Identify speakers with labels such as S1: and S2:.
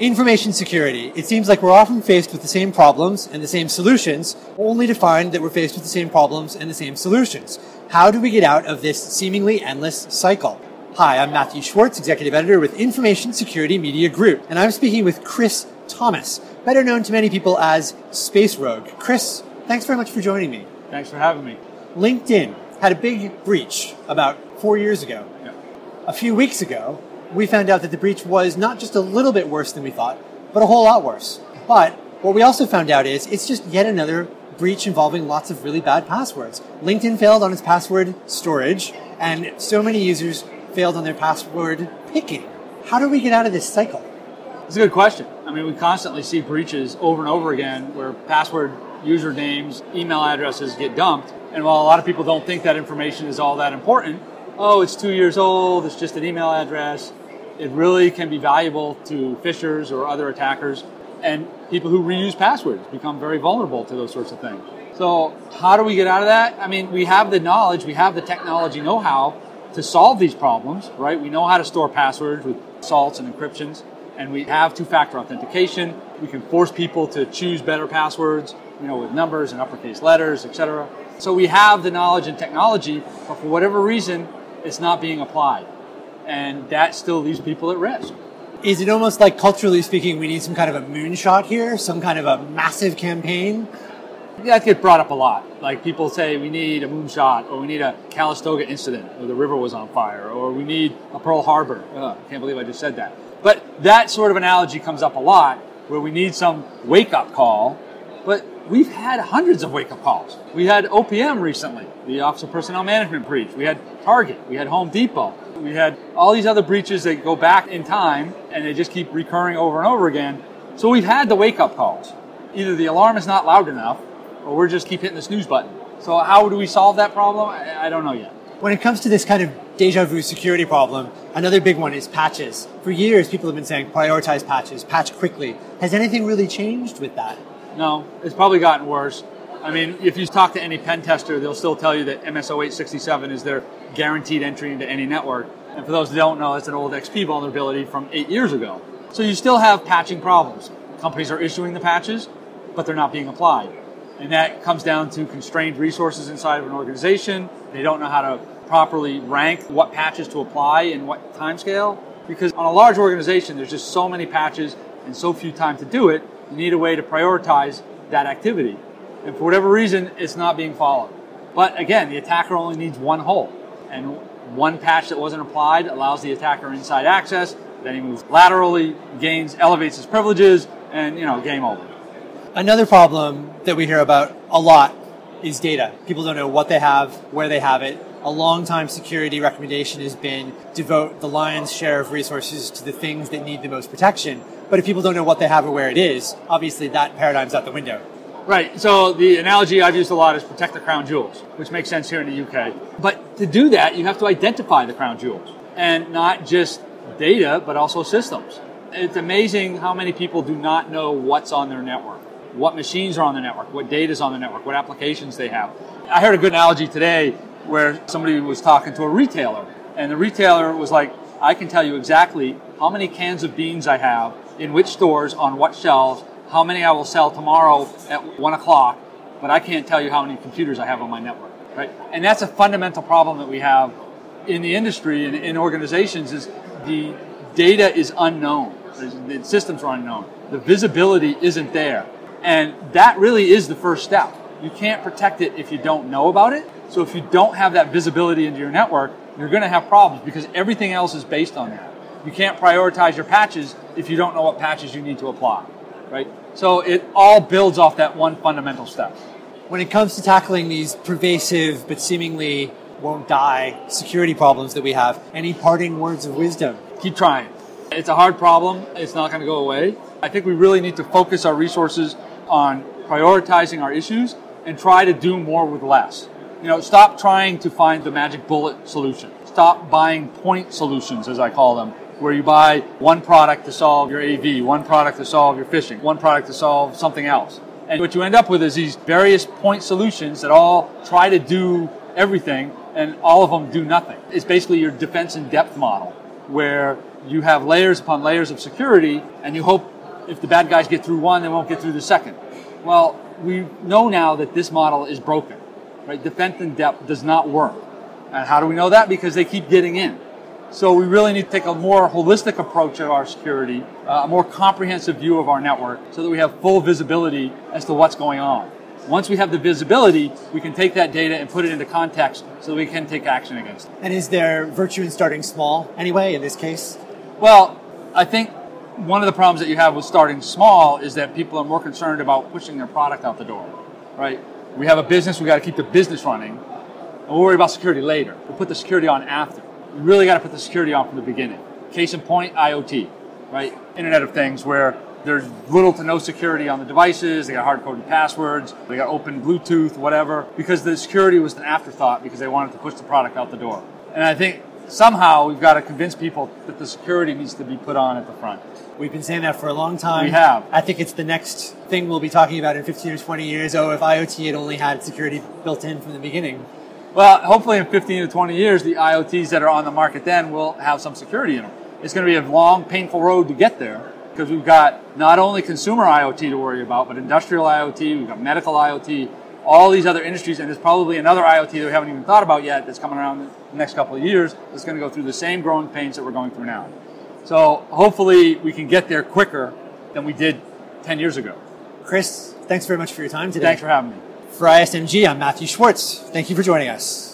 S1: Information security. It seems like we're often faced with the same problems and the same solutions, only to find that we're faced with the same problems and the same solutions. How do we get out of this seemingly endless cycle? Hi, I'm Matthew Schwartz, Executive Editor with Information Security Media Group, and I'm speaking with Chris Thomas, better known to many people as Space Rogue. Chris, thanks very much for joining me.
S2: Thanks for having me.
S1: LinkedIn had a big breach about four years ago.
S2: Yeah.
S1: A few weeks ago, we found out that the breach was not just a little bit worse than we thought, but a whole lot worse. But what we also found out is it's just yet another breach involving lots of really bad passwords. LinkedIn failed on its password storage, and so many users failed on their password picking. How do we get out of this cycle?
S2: It's a good question. I mean, we constantly see breaches over and over again where password usernames, email addresses get dumped. And while a lot of people don't think that information is all that important, oh, it's two years old, it's just an email address, it really can be valuable to phishers or other attackers. And people who reuse passwords become very vulnerable to those sorts of things. So, how do we get out of that? I mean, we have the knowledge, we have the technology know how to solve these problems, right? We know how to store passwords with salts and encryptions, and we have two factor authentication. We can force people to choose better passwords, you know, with numbers and uppercase letters, etc. So we have the knowledge and technology, but for whatever reason, it's not being applied. And that still leaves people at risk.
S1: Is it almost like culturally speaking, we need some kind of a moonshot here, some kind of a massive campaign?
S2: That gets brought up a lot. Like people say we need a moonshot, or we need a Cuyahoga incident, or the river was on fire, or we need a Pearl Harbor. Ugh, I can't believe I just said that. But that sort of analogy comes up a lot, where we need some wake up call. But we've had hundreds of wake up calls. We had OPM recently, the Office of Personnel Management breach. We had Target. We had Home Depot. We had all these other breaches that go back in time and they just keep recurring over and over again. So we've had the wake up calls. Either the alarm is not loud enough or we're just keep hitting the snooze button. So how do we solve that problem? I, I don't know yet.
S1: When it comes to this kind of deja vu security problem, another big one is patches. For years, people have been saying prioritize patches, patch quickly. Has anything really changed with that?
S2: No, it's probably gotten worse. I mean, if you talk to any pen tester, they'll still tell you that MS08-067 is their guaranteed entry into any network. And for those who don't know, it's an old XP vulnerability from eight years ago. So you still have patching problems. Companies are issuing the patches, but they're not being applied. And that comes down to constrained resources inside of an organization. They don't know how to properly rank what patches to apply and what time scale. Because on a large organization, there's just so many patches and so few time to do it. Need a way to prioritize that activity. And for whatever reason, it's not being followed. But again, the attacker only needs one hole. And one patch that wasn't applied allows the attacker inside access. Then he moves laterally, gains, elevates his privileges, and you know, game over.
S1: Another problem that we hear about a lot is data. People don't know what they have, where they have it. A long time security recommendation has been devote the lion's share of resources to the things that need the most protection. But if people don't know what they have or where it is, obviously that paradigm's out the window.
S2: Right. So the analogy I've used a lot is protect the crown jewels, which makes sense here in the UK. But to do that, you have to identify the crown jewels and not just data, but also systems. It's amazing how many people do not know what's on their network, what machines are on the network, what data is on the network, what applications they have. I heard a good analogy today where somebody was talking to a retailer, and the retailer was like, I can tell you exactly how many cans of beans I have in which stores on what shelves how many I will sell tomorrow at one o'clock, but I can't tell you how many computers I have on my network, right? And that's a fundamental problem that we have in the industry and in organizations is the data is unknown. The systems are unknown. The visibility isn't there. And that really is the first step. You can't protect it if you don't know about it. So if you don't have that visibility into your network, you're going to have problems because everything else is based on that. You can't prioritize your patches if you don't know what patches you need to apply, right? So it all builds off that one fundamental step.
S1: When it comes to tackling these pervasive but seemingly won't die security problems that we have, any parting words of wisdom?
S2: Keep trying. It's a hard problem. It's not going to go away. I think we really need to focus our resources on prioritizing our issues and try to do more with less. You know, stop trying to find the magic bullet solution. Stop buying point solutions, as I call them, where you buy one product to solve your AV, one product to solve your phishing, one product to solve something else. And what you end up with is these various point solutions that all try to do everything and all of them do nothing. It's basically your defense in depth model where you have layers upon layers of security, and you hope if the bad guys get through one, they won't get through the second. Well, we know now that this model is broken, right? Defense in depth does not work. And how do we know that? Because they keep getting in. So we really need to take a more holistic approach of our security, uh, a more comprehensive view of our network so that we have full visibility as to what's going on. Once we have the visibility, we can take that data and put it into context so that we can take action against it.
S1: And is there virtue in starting small anyway in this case?
S2: Well, I think one of the problems that you have with starting small is that people are more concerned about pushing their product out the door, right? We have a business, we got to keep the business running, and we'll worry about security later. We'll put the security on after. We really got to put the security on from the beginning. Case in point, IoT, right? Internet of Things, where there's little to no security on the devices. They got hard coded passwords. They got open Bluetooth, whatever, because the security was an afterthought because they wanted to push the product out the door. And I think somehow we've got to convince people that the security needs to be put on at the front.
S1: We've been saying that for a long time.
S2: We have.
S1: I think it's the next thing we'll be talking about in 15 or 20 years. Oh, if IoT had only had security built in from the beginning.
S2: Well, hopefully in 15 to 20 years, the IoTs that are on the market then will have some security in them. It's going to be a long, painful road to get there because we've got not only consumer IoT to worry about, but industrial IoT, we've got medical IoT, all these other industries, and there's probably another IoT that we haven't even thought about yet that's coming around the next couple of years that's going to go through the same growing pains that we're going through now. So hopefully we can get there quicker than we did 10 years ago.
S1: Chris, thanks very much for your time today.
S2: Thanks for having me.
S1: For ISMG, I'm Matthew Schwartz. Thank you for joining us.